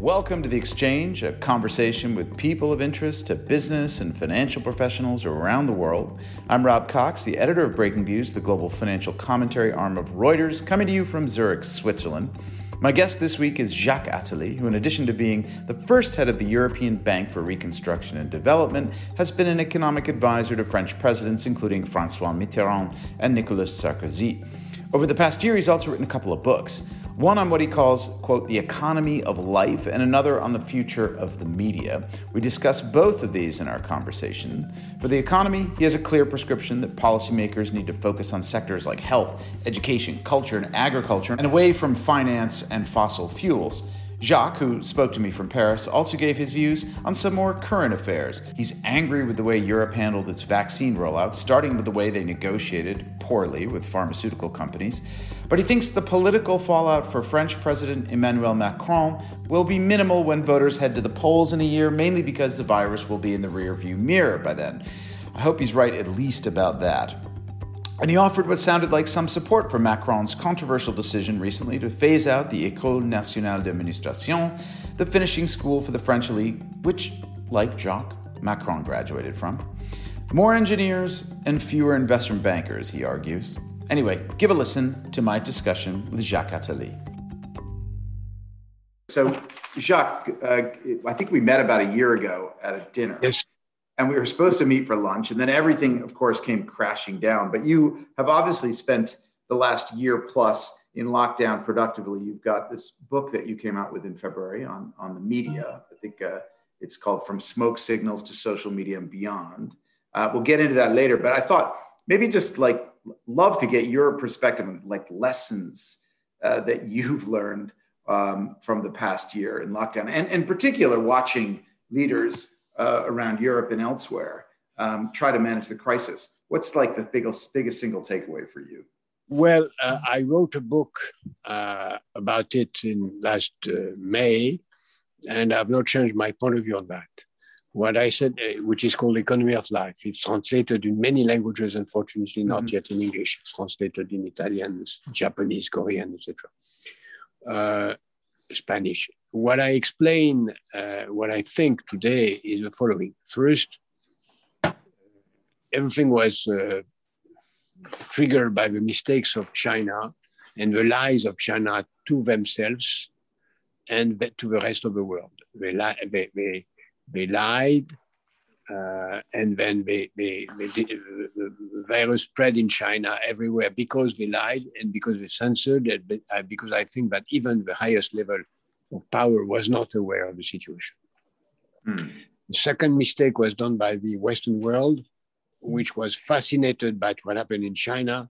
Welcome to The Exchange, a conversation with people of interest to business and financial professionals around the world. I'm Rob Cox, the editor of Breakingviews, the global financial commentary arm of Reuters, coming to you from Zurich, Switzerland. My guest this week is Jacques Attali, who, in addition to being the first head of the European Bank for Reconstruction and Development, has been an economic advisor to French presidents, including Francois Mitterrand and Nicolas Sarkozy. Over the past year, he's also written a couple of books one on what he calls, quote, the economy of life, and another on the future of the media. We discuss both of these in our conversation. For the economy, he has a clear prescription that policymakers need to focus on sectors like health, education, culture, and agriculture, and away from finance and fossil fuels. Jacques, who spoke to me from Paris, also gave his views on some more current affairs. He's angry with the way Europe handled its vaccine rollout, starting with the way they negotiated poorly with pharmaceutical companies. But he thinks the political fallout for French President Emmanuel Macron will be minimal when voters head to the polls in a year, mainly because the virus will be in the rearview mirror by then. I hope he's right at least about that. And he offered what sounded like some support for Macron's controversial decision recently to phase out the École nationale d'administration, the finishing school for the French elite, which, like Jacques, Macron graduated from. More engineers and fewer investment bankers, he argues. Anyway, give a listen to my discussion with Jacques Attali. So, Jacques, uh, I think we met about a year ago at a dinner. Yes and we were supposed to meet for lunch and then everything of course came crashing down. But you have obviously spent the last year plus in lockdown productively. You've got this book that you came out with in february on, on the media. I think uh, it's called from smoke signals to social media and beyond. Uh, we'll get into that later but i thought maybe just like love to get your perspective on like lessons uh, that you've learned um, from the past year in lockdown and in particular watching leaders uh, around Europe and elsewhere um, try to manage the crisis. What's like the biggest, biggest single takeaway for you? Well, uh, I wrote a book uh, about it in last uh, May, and I've not changed my point of view on that. What I said, uh, which is called Economy of Life, it's translated in many languages, unfortunately not mm-hmm. yet in English. It's translated in Italian, Japanese, Korean, etc. Uh, Spanish what I explain, uh, what I think today is the following. First, everything was uh, triggered by the mistakes of China and the lies of China to themselves and to the rest of the world. They, li- they, they, they lied, uh, and then they, they, they the virus spread in China everywhere because they lied and because they censored it, uh, because I think that even the highest level of power was not aware of the situation. Mm. The second mistake was done by the Western world, which was fascinated by what happened in China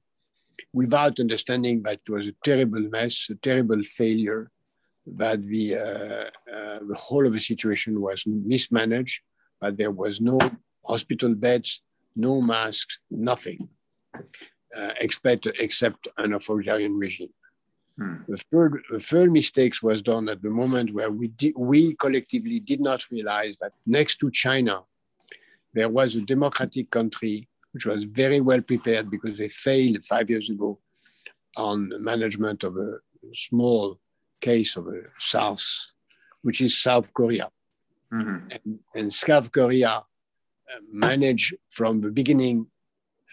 without understanding that it was a terrible mess, a terrible failure, that the, uh, uh, the whole of the situation was mismanaged, that there was no hospital beds, no masks, nothing, uh, except, except an authoritarian regime. Hmm. The, third, the third mistakes was done at the moment where we, di- we collectively did not realize that next to China, there was a democratic country which was very well prepared because they failed five years ago on the management of a small case of a SARS, which is South Korea. Mm-hmm. And, and, South Korea uh, managed from the beginning,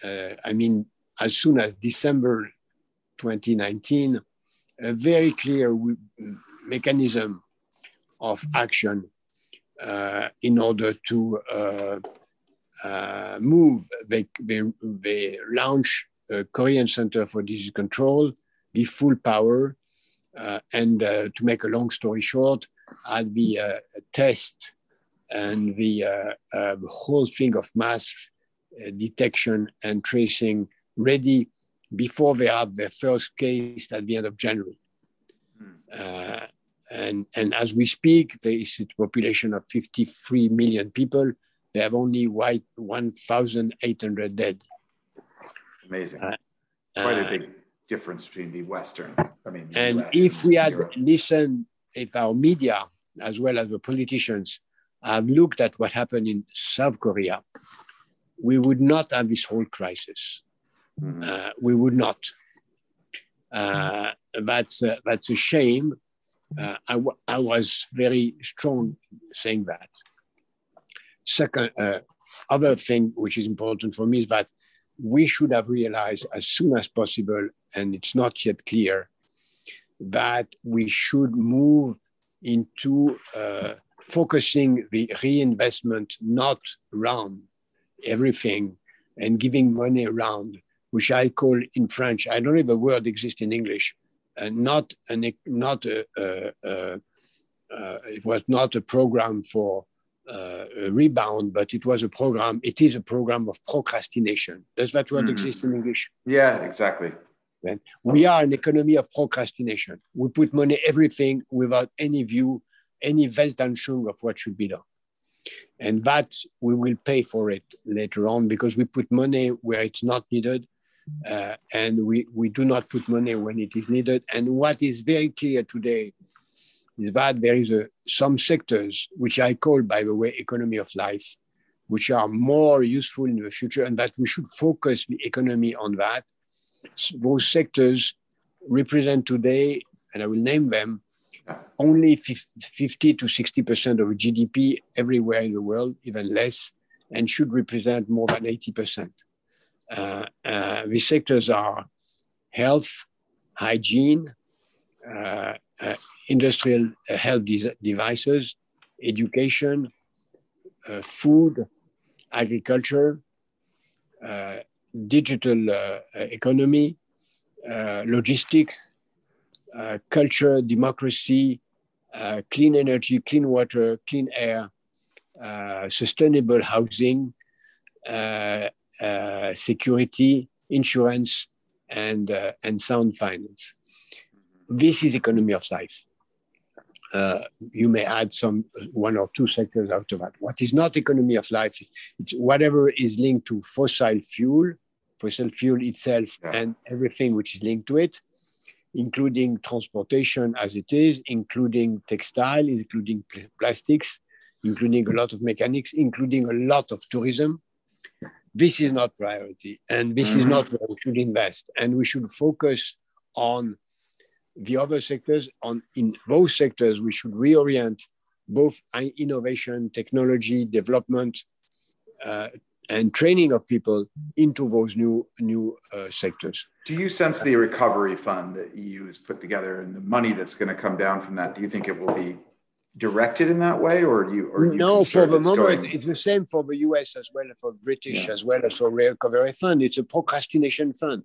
uh, I mean, as soon as December 2019, a very clear mechanism of action uh, in order to uh, uh, move, they launch a Korean Center for Disease Control, give full power, uh, and uh, to make a long story short, at the uh, test and the, uh, the, whole thing of mass detection and tracing ready before they have their first case at the end of January. Uh, and, and as we speak, there is a population of 53 million people. They have only 1,800 dead. Amazing. Uh, Quite a uh, big difference between the Western, I mean, and US if we had Europe. listened, if our media, as well as the politicians, have looked at what happened in South Korea, we would not have this whole crisis. Mm-hmm. Uh, we would not. Uh, that's uh, that's a shame. Uh, I, w- I was very strong saying that. Second, uh, other thing which is important for me is that we should have realized as soon as possible, and it's not yet clear, that we should move into uh, focusing the reinvestment not around everything and giving money around, which I call in French, I don't know if the word exists in English, uh, not an not a, uh, uh, it was not a program for uh, a rebound, but it was a program. It is a program of procrastination. Does that word mm. exist in English? Yeah, exactly. We are an economy of procrastination. We put money everything without any view, any Weltanschauung of what should be done. And that we will pay for it later on because we put money where it's not needed uh, and we, we do not put money when it is needed. And what is very clear today is that there is a, some sectors, which I call, by the way, economy of life, which are more useful in the future, and that we should focus the economy on that. Those sectors represent today, and I will name them, only 50 to 60% of GDP everywhere in the world, even less, and should represent more than 80%. Uh, uh, these sectors are health, hygiene, uh, uh industrial uh, health de- devices, education, uh, food, agriculture, digital economy, logistics, culture, democracy, clean energy, clean water, clean air, sustainable housing, uh, security, insurance, and, uh, and sound finance. This is economy of life. Uh, you may add some one or two sectors out of that. What is not economy of life? It's whatever is linked to fossil fuel, fossil fuel itself, yeah. and everything which is linked to it, including transportation as it is, including textile, including pl- plastics, including a lot of mechanics, including a lot of tourism, this is not priority and this mm-hmm. is not where we should invest. And we should focus on the other sectors on in those sectors we should reorient both innovation technology development uh, and training of people into those new new uh, sectors. Do you sense the recovery fund that eu has put together and the money that's going to come down from that? Do you think it will be directed in that way, or you? Or no, for the moment, going... it's the same for the U.S. as well, for British yeah. as well as for recovery fund. It's a procrastination fund.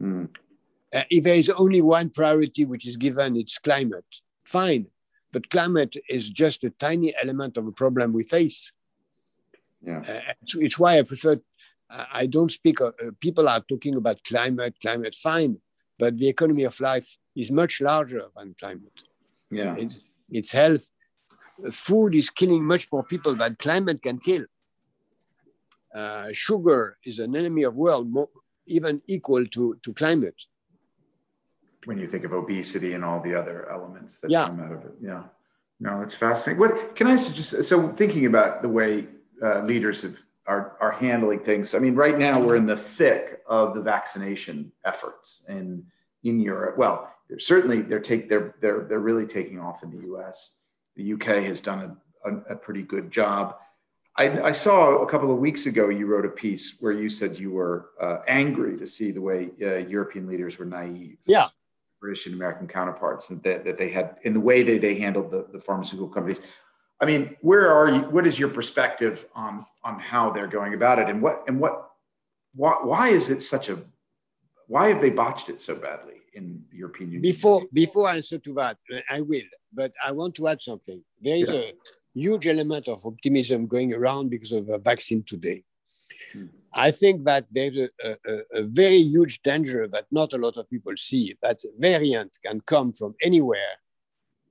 Mm. Uh, if there is only one priority which is given, it's climate. Fine, but climate is just a tiny element of a problem we face. Yeah, uh, it's, it's, why I prefer. I don't speak. Of, uh, people are talking about climate, climate. Fine, but the economy of life is much larger than climate. Yeah. It's, it's health, food is killing much more people than climate can kill. Uh, sugar is an enemy of world, more, even equal to, to climate. When you think of obesity and all the other elements that yeah. come out of it, yeah. No, it's fascinating. What can I suggest? So, thinking about the way uh, leaders have, are are handling things. I mean, right now we're in the thick of the vaccination efforts in in Europe. Well, they're certainly they're take they're they're they're really taking off in the U.S the UK has done a, a, a pretty good job. I, I, saw a couple of weeks ago you wrote a piece where you said you were uh, angry to see the way uh, European leaders were naive. Yeah. British and American counterparts, and that, that they had in the way that they handled the, the pharmaceutical companies. I mean, where are you? What is your perspective on on how they're going about it, and what and what why why is it such a why have they botched it so badly in the European Union? Before before I answer to that, I will, but I want to add something. There is yeah. a huge element of optimism going around because of a vaccine today. Hmm. I think that there's a, a, a, very huge danger that not a lot of people see that variant can come from anywhere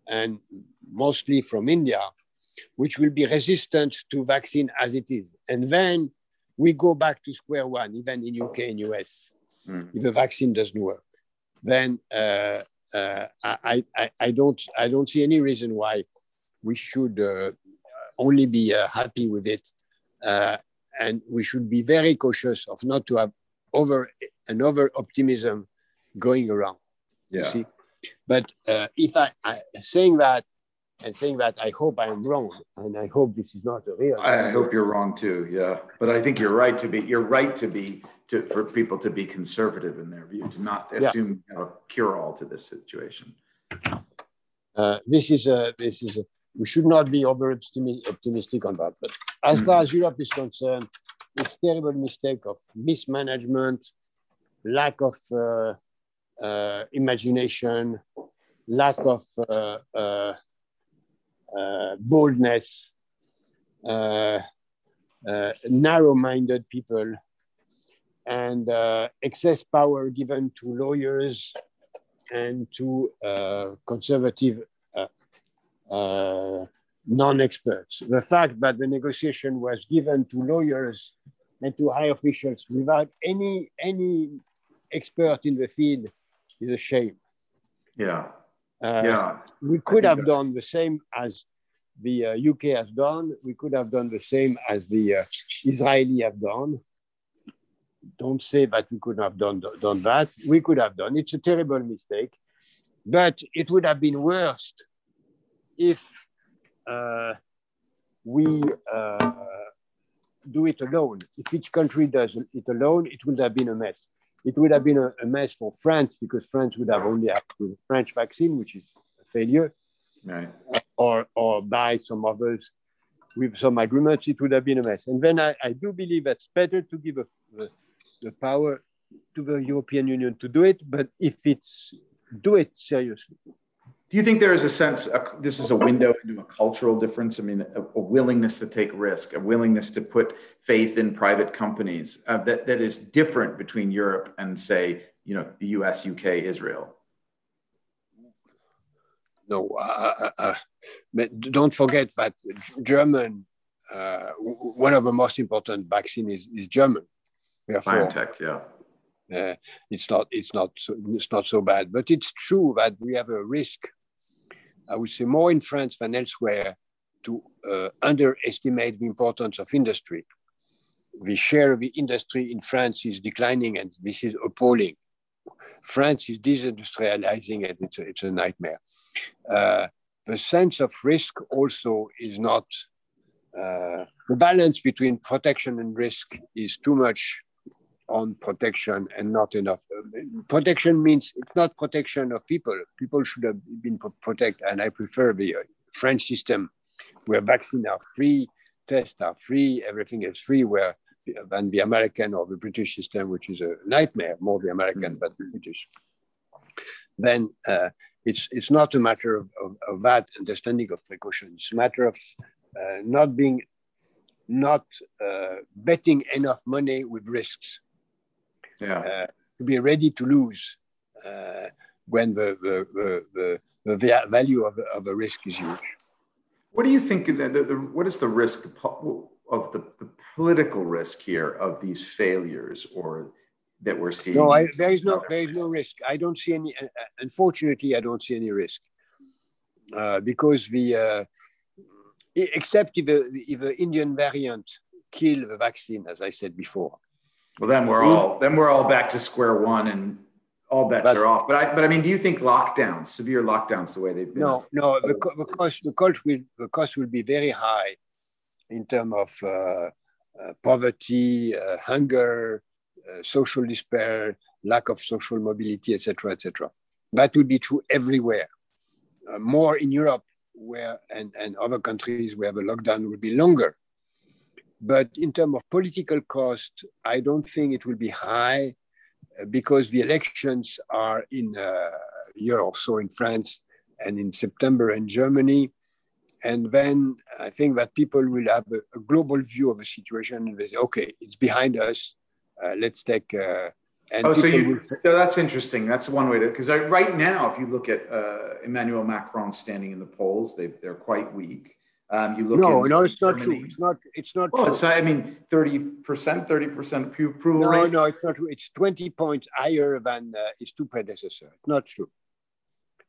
and mostly from India which will be resistant to vaccine as it is. And then we go back to square one, even in UK and US, mm. if the vaccine doesn't work. Then uh, uh, I, I, I, don't, I don't see any reason why we should uh, only be uh, happy with it. Uh, and we should be very cautious of not to have over an over optimism going around. Yeah. You see? But uh, if I, I saying that and saying that I hope I'm wrong, and I hope this is not a real. I hope you're wrong too. Yeah, but I think you're right to be. You're right to be to for people to be conservative in their view, to not assume yeah. a cure all to this situation. Uh, this is a. This is a. We should not be over optimistic on that. But as far as Europe is concerned, it's terrible mistake of mismanagement, lack of uh, uh, imagination, lack of uh, uh, Uh, boldness, uh, uh, narrow-minded people, and uh, excess power given to lawyers and to uh, conservative non-experts. The fact that the negotiation was given to lawyers and to high officials without any any expert in the field is a shame. Yeah. Uh, yeah. We could have done the same as the uh, UK has done. We could have done the same as the uh, Israeli have done. Don't say that we could have done, done that. We could have done. It's a terrible mistake. But it would have been worse if uh, we uh, do it alone. If each country does it alone, it would have been a mess. It would have been a, a mess for France because France would have only had the French vaccine, which is a failure, right. or, or buy some others with some agreements, it would have been a mess. And then I, I do believe it's better to give a, the, the power to the European Union to do it, but if it's do it seriously. Do you think there is a sense, this is a window into a cultural difference? I mean, a, a, willingness to take risk, a willingness to put faith in private companies uh, that, that is different between Europe and, say, you know, the US, UK, Israel? No, uh, uh, uh don't forget that German, uh, one of the most important vaccine is, is German. Therefore, BioNTech, yeah. Uh, it's not it's not so, it's not so bad. But it's true that we have a risk I would say more in France than elsewhere, to uh, underestimate the importance of industry. The share of the industry in France is declining, and this is appalling. France is desindustrializing, and it's a, it's a nightmare. Uh, the sense of risk also is not, uh, the balance between protection and risk is too much on protection and not enough. Protection means it's not protection of people. People should have been protected, and I prefer the uh, French system where vaccines are free, tests are free, everything is free, where than the American or the British system, which is a nightmare, more the American, mm. but the British. Then uh, it's, it's not a matter of, of, of, that understanding of precaution. It's a matter of uh, not being, not uh, betting enough money with risks yeah. Uh, to be ready to lose uh, when the, the, the, the, value of, of a risk is huge. What do you think? The, the, what is the risk of the, the political risk here of these failures or that we're seeing? No, I, there is no there is no risk. I don't see any. Uh, unfortunately, I don't see any risk uh, because the uh, except if the, if the Indian variant kill the vaccine, as I said before. Well, then we're all then we're all back to square one, and all bets but, are off. But I but I mean, do you think lockdowns, severe lockdowns, the way they've been? No, no. The, the cost the cost will the cost will be very high in terms of uh, uh, poverty, uh, hunger, uh, social despair, lack of social mobility, etc., etc. That will be true everywhere. Uh, more in Europe where and, and other countries where the lockdown will be longer. But in terms of political cost, I don't think it will be high uh, because the elections are in a year or so in France and in September in Germany. And then I think that people will have a, a global view of the situation and they say, okay, it's behind us. Uh, let's take. Uh, and oh, so you, will... so that's interesting. That's one way to, because right now, if you look at uh, Emmanuel Macron standing in the polls, they, they're quite weak. Um, you look no, no, it's Germany. not true. It's not. It's not. Well, true. it's. I mean, thirty percent, thirty percent approval no, rate. No, it's not true. It's twenty points higher than uh, his two predecessors. Not true.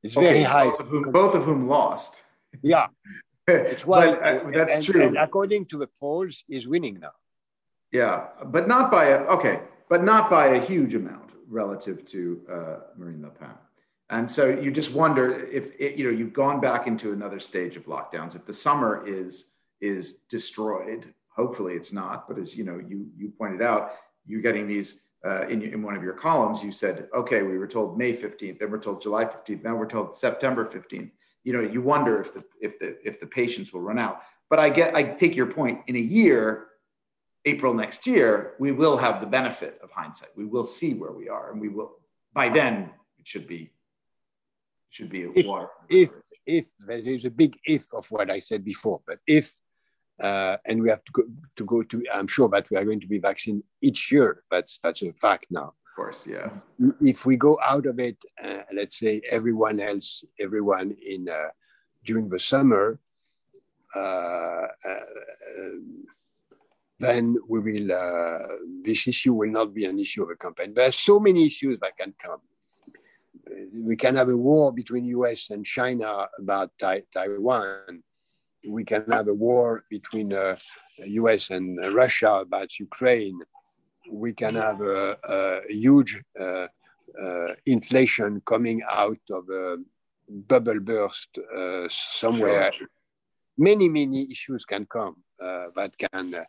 It's okay, very high. Both of whom, both of whom lost. Yeah, it's why but, uh, that's and, true. And according to the polls, he's winning now. Yeah, but not by a okay, but not by a huge amount relative to uh, Marine Le Pen. And so you just wonder if it, you know you've gone back into another stage of lockdowns. If the summer is is destroyed, hopefully it's not. But as you know, you you pointed out, you're getting these uh, in in one of your columns. You said, okay, we were told May 15th, then we're told July 15th, now we're told September 15th. You know, you wonder if the if the if the patience will run out. But I get I take your point. In a year, April next year, we will have the benefit of hindsight. We will see where we are, and we will by then it should be should be if, water. If if there's a big if of what I said before, but if uh, and we have to go, to go to, I'm sure that we are going to be vaccinated each year. That's that's a fact now. Of course, yeah. If we go out of it, uh, let's say everyone else, everyone in uh, during the summer, uh, uh, then we will. Uh, this issue will not be an issue of a campaign. There are so many issues that can come we can have a war between US and China about Taiwan. We can have a war between uh, US and Russia about Ukraine. We can have a, a huge uh, uh, inflation coming out of a bubble burst uh, somewhere. Many, many issues can come uh, that can uh,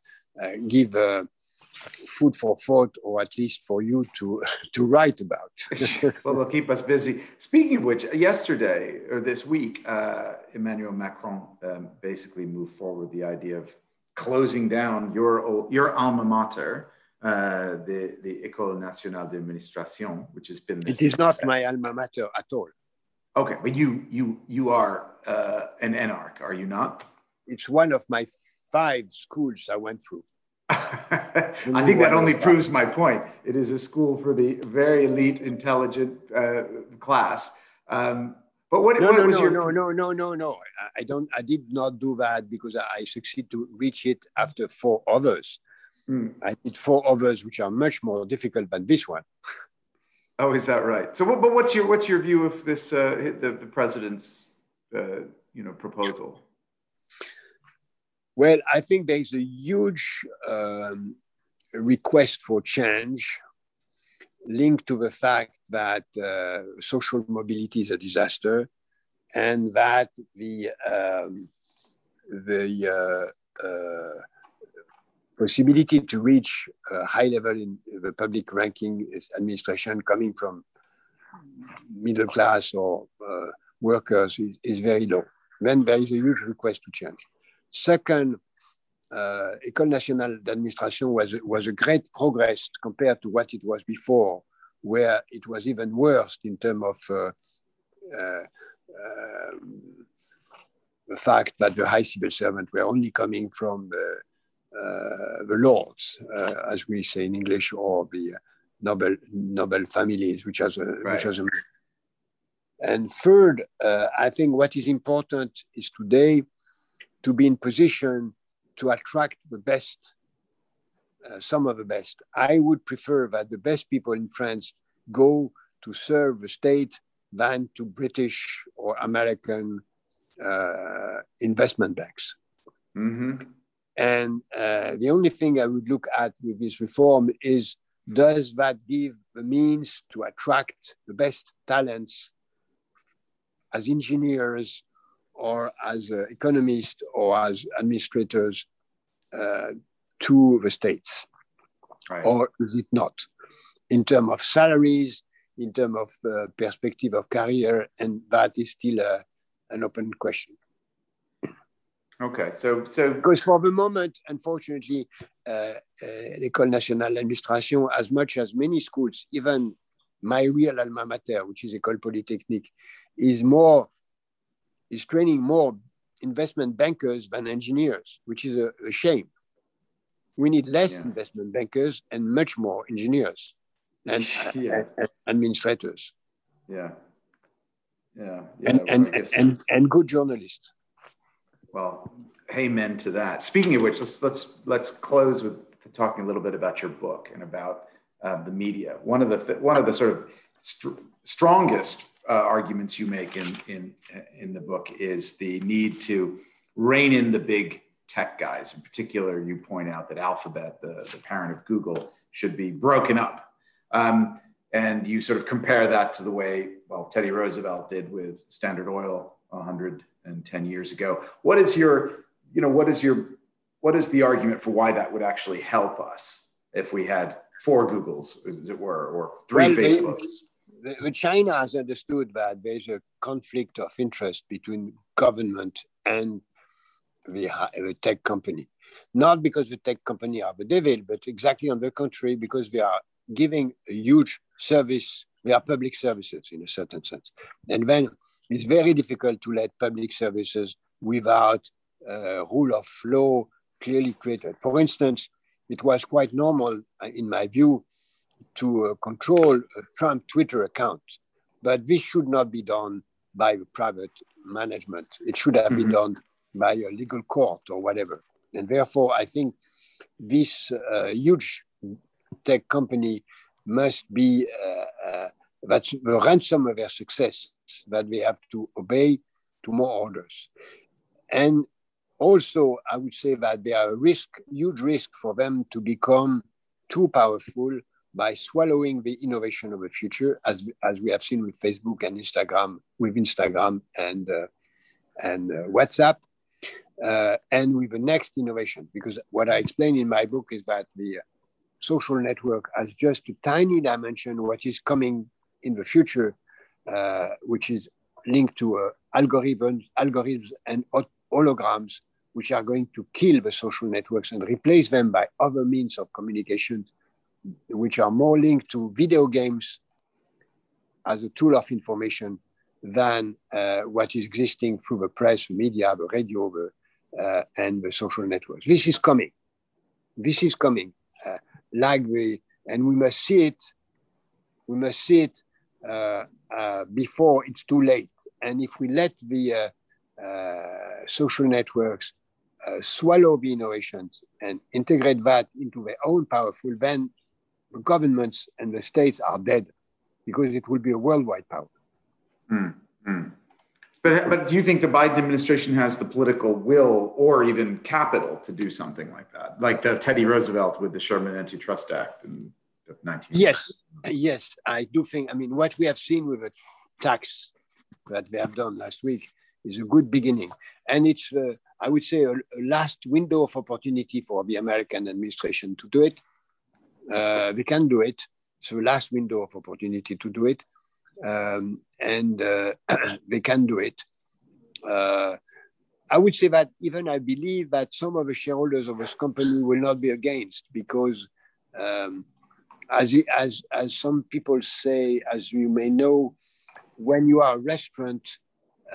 give food for thought, or at least for you to to write about. well, they'll keep us busy. Speaking of which, yesterday or this week, uh, Emmanuel Macron um, basically moved forward the idea of closing down your your alma mater, uh, the the École Nationale d'Administration, which has been. This, it is not my alma mater at all. Okay, but you you you are uh, an enarch, are you not? It's one of my five schools I went through. I think that only proves my point. It is a school for the very elite, intelligent uh, class. Um, but what, no, what no, was no, your... no, no, no, no, no. I don't. I did not do that because I, I succeed to reach it after four others. Mm. I did four others, which are much more difficult than this one. Oh, is that right? So, but what's your what's your view of this uh, the, the president's uh, you know proposal? Well, I think there's a huge um, request for change linked to the fact that uh, social mobility is a disaster and that the, um, the uh, uh, possibility to reach a high level in the public ranking administration coming from middle class or uh, workers is, is very low. Then there is a huge request to change. Second, uh, École nationale d'administration was, was a great progress compared to what it was before, where it was even worse in terms of uh, uh, um, the fact that the high civil servants were only coming from the, uh, the lords, uh, as we say in English, or the noble noble families, which has a, right. which has a and third, uh, I think what is important is today to be in position to attract the best, uh, some of the best. I would prefer that the best people in France go to serve the state than to British or American uh, investment banks. Mm-hmm. And uh, the only thing I would look at with this reform is does that give the means to attract the best talents as engineers or as uh, economists or as administrators uh, to the states? Right. Or is it not? In terms of salaries, in terms of uh, perspective of career, and that is still uh, an open question. Okay, so so because for the moment, unfortunately, uh, uh, l'École nationale d'administration, as much as many schools, even my real alma mater, which is École Polytechnique, is more is training more investment bankers than engineers, which is a, a shame. We need less yeah. investment bankers and much more engineers and, yeah. administrators. Yeah. Yeah. yeah and, and, and, and, and good journalists. Well, amen to that. Speaking of which, let's let's let's close with talking a little bit about your book and about uh, the media. One of the th- one of the sort of st- strongest uh, arguments you make in in in the book is the need to rein in the big tech guys. In particular, you point out that Alphabet, the, the parent of Google, should be broken up. Um, and you sort of compare that to the way, well, Teddy Roosevelt did with Standard Oil 110 years ago. What is your, you know, what is your, what is the argument for why that would actually help us if we had four Googles, as it were, or three well, Facebooks? China has understood that there's a conflict of interest between government and the, the tech company. Not because the tech company are the devil, but exactly on the contrary, because they are giving a huge service. They are public services in a certain sense. And then it's very difficult to let public services without uh, rule of law clearly created. For instance, it was quite normal, uh, in my view, to uh, control a Trump Twitter account. But this should not be done by private management. It should have mm-hmm. been done by a legal court or whatever. And therefore, I think this uh, huge tech company must be uh, uh, that's the ransom of their success that they have to obey to more orders. And also, I would say that there are a risk, huge risk for them to become too powerful by swallowing the innovation of the future, as, as we have seen with Facebook and Instagram, with Instagram and, uh, and uh, WhatsApp, uh, and with the next innovation. Because what I explain in my book is that the social network has just a tiny dimension what is coming in the future, uh, which is linked to uh, algorithms, algorithms and holograms, which are going to kill the social networks and replace them by other means of communication which are more linked to video games as a tool of information than uh, what is existing through the press, the media, the radio, the, uh, and the social networks. This is coming. This is coming. Uh, like the, and we must see it. We must see it uh, uh, before it's too late. And if we let the uh, social networks swallow the innovations and integrate that into their own powerful, then the governments and the states are dead because it will be a worldwide power. Mm, mm. But, but do you think the Biden administration has the political will or even capital to do something like that? Like the Teddy Roosevelt with the Sherman Antitrust Act in 19. Yes, yes, I do think. I mean, what we have seen with the tax that they have done last week is a good beginning. And it's, uh, I would say, a, a last window of opportunity for the American administration to do it uh, we can do it. It's the last window of opportunity to do it. Um, and uh, they can do it. Uh, I would say that even I believe that some of the shareholders of this company will not be against because, um, as, as, as some people say, as you may know, when you are a restaurant,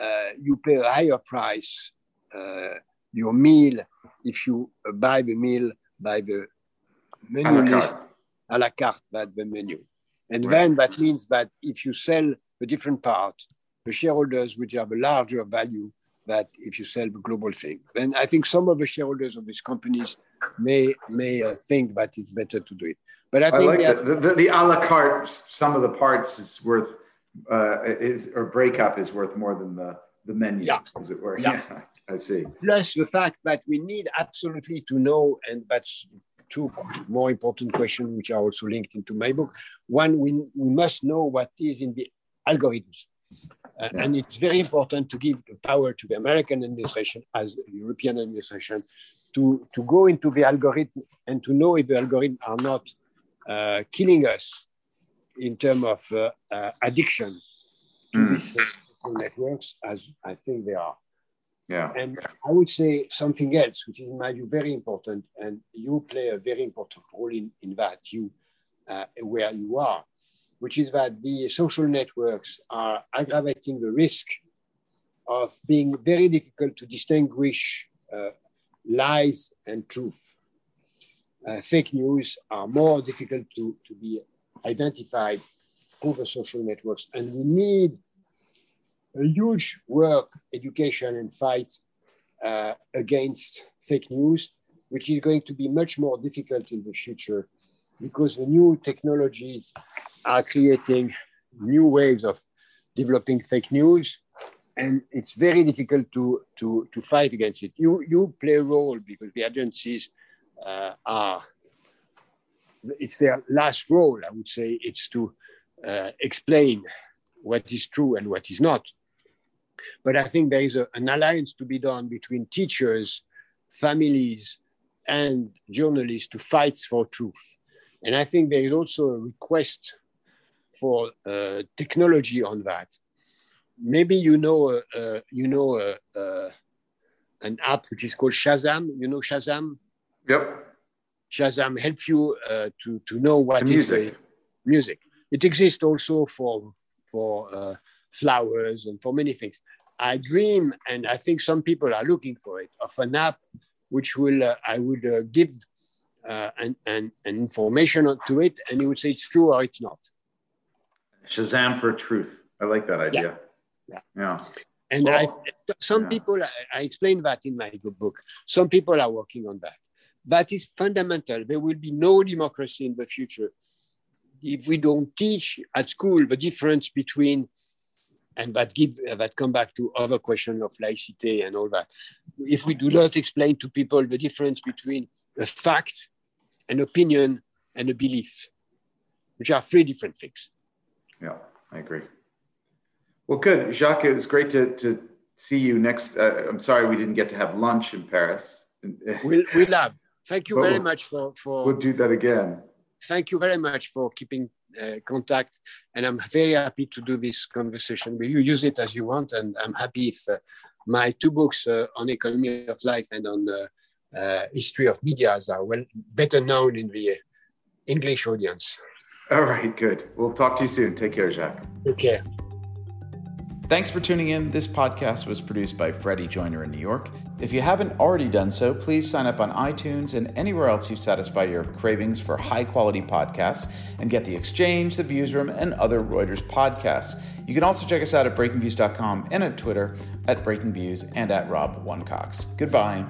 uh, you pay a higher price. Uh, your meal, if you buy the meal by the menu a list à la carte, that the menu. And right. then that means that if you sell a different part, the shareholders which have a larger value that if you sell the global thing. Then I think some of the shareholders of these companies may may uh, think that it's better to do it. But I, I think like have, the, the, the a la carte. Some of the parts is worth uh, is or breakup is worth more than the the menu, yeah. as it were. Yeah. yeah. I see. Plus the fact that we need absolutely to know, and that's two more important questions, which are also linked into my book. One, we, we must know what is in the algorithms. Uh. And it's very important to give the power to the American administration as European administration to, to go into the algorithm and to know if the algorithms are not uh, killing us in terms of uh, uh addiction to mm. these uh, networks, as I think they are. Yeah. And I would say something else, which is in my view very important, and you play a very important role in, in that, you uh, where you are, which is that the social networks are aggravating the risk of being very difficult to distinguish uh, lies and truth. Uh, fake news are more difficult to, to be identified through the social networks, and we need a huge work, education, and fight uh, against fake news, which is going to be much more difficult in the future because the new technologies are creating new ways of developing fake news and it's very difficult to, to, to fight against it. You, you play a role because the agencies uh, are, it's their last role, I would say, it's to uh, explain what is true and what is not. But I think there is a, an alliance to be done between teachers, families, and journalists to fight for truth. And I think there is also a request for uh, technology on that. Maybe you know, uh, uh, you know, uh, uh, an app which is called Shazam. You know Shazam. Yep. Shazam helps you uh, to to know what The music. the music. It exists also for for flowers and for many things. I dream, and I think some people are looking for it, of an app which will uh, I would uh, give uh, an, an, an information to it, and it would say it's true or it's not. Shazam for truth. I like that idea. Yeah. Yeah. And Well, I, some yeah. people, I, explain that in my book. Some people are working on that. That is fundamental. There will be no democracy in the future if we don't teach at school the difference between and that give that come back to other question of laicity and all that. If we do not explain to people the difference between a fact, an opinion, and a belief, which are three different things. Yeah, I agree. Well, good. Jacques, it was great to, to see you next. Uh, I'm sorry we didn't get to have lunch in Paris. We'll, we'll have. Thank you But very we'll- much for, for We'll do that again. thank you very much for keeping uh, contact. And I'm very happy to do this conversation with you. Use it as you want. And I'm happy if uh, my two books uh, on economy of life and on uh, history of medias are well better known in the English audience. All right, good. We'll talk to you soon. Take care, Jacques. Okay. Thanks for tuning in. This podcast was produced by Freddie Joyner in New York. If you haven't already done so, please sign up on iTunes and anywhere else you satisfy your cravings for high quality podcasts and get The Exchange, The Viewsroom, and other Reuters podcasts. You can also check us out at breakingviews.com and at Twitter at breakingviews and at Rob One Cox. Goodbye.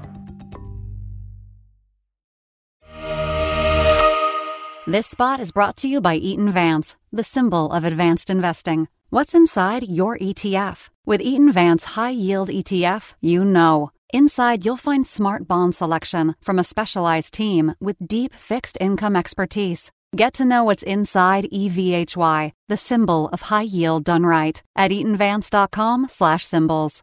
This spot is brought to you by Eaton Vance, the symbol of advanced investing. What's inside your ETF? With Eaton Vance High Yield ETF, you know. Inside, you'll find smart bond selection from a specialized team with deep fixed income expertise. Get to know what's inside EVHY, the symbol of high yield done right, at eatonvance.com/slash symbols.